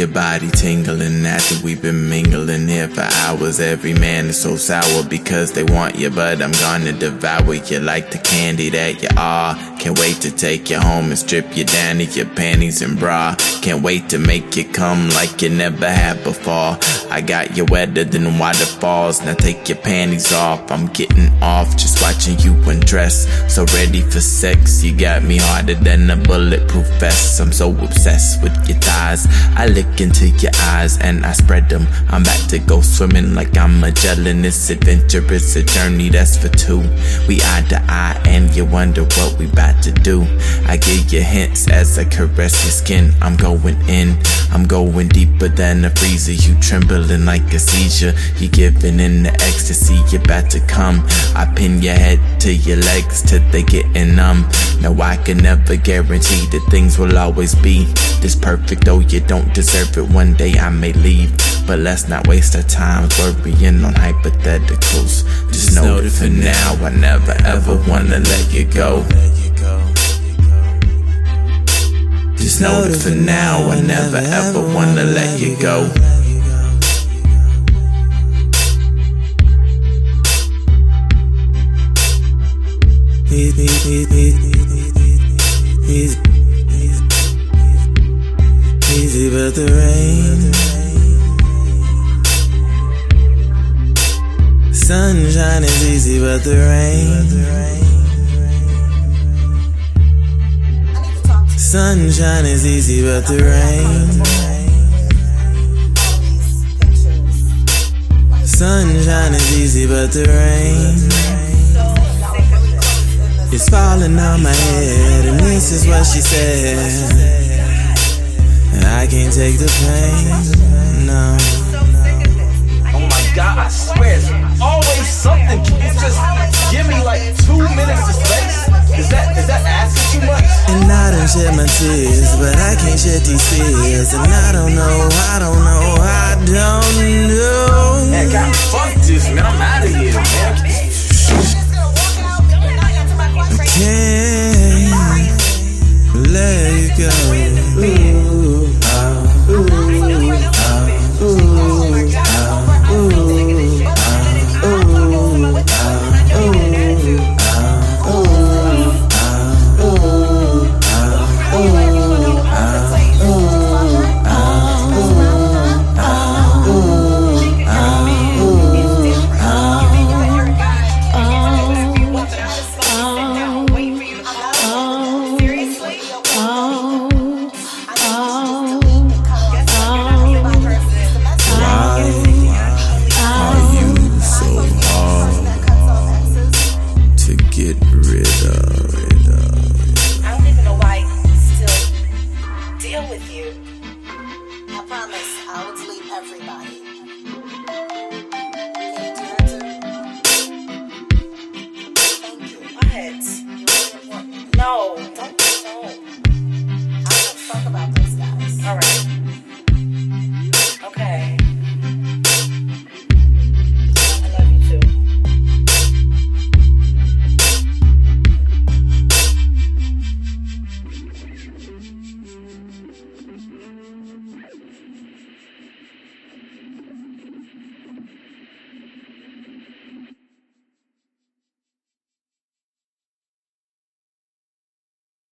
Your body tingling after we've been mingling here for hours. Every man is so sour because they want you, but I'm gonna devour you like the candy that you are. Can't wait to take you home and strip you down to your panties and bra. Can't wait to make you come like you never had before. I got you wetter than waterfalls. Now take your panties off. I'm getting off just watching you undress. So ready for sex. You got me harder than a bulletproof vest. I'm so obsessed with your thighs. I look into your eyes and I spread them. I'm about to go swimming like I'm Magellan. This adventure is a journey that's for two. We eye to eye and you wonder what we about to do. I give you hints as I caress your skin. I'm going in. I'm going deeper than a freezer. You trembling like a seizure. You giving in the ecstasy. You're about to come. I pin your head to your legs till they getting numb. Now I can never guarantee that things will always be this perfect. Though you don't deserve it. One day I may leave. But let's not waste our time worrying on hypotheticals. Just know that for now I never ever wanna let you go. Just know that for now I never ever wanna let you go. Easy but the rain. Sunshine is easy but the rain. Sunshine is easy but the rain. Sunshine is easy but the rain. It's falling on my head, and this is what she said. I can't take the pain, no. Oh my god, I swear, it's always something. You just give shed my tears, but I can't shed these tears. And I don't know, I don't know, I don't know. Man, God, fuck this, man. I'm out of here, man. Can't let go. don't talk about those guys. All right.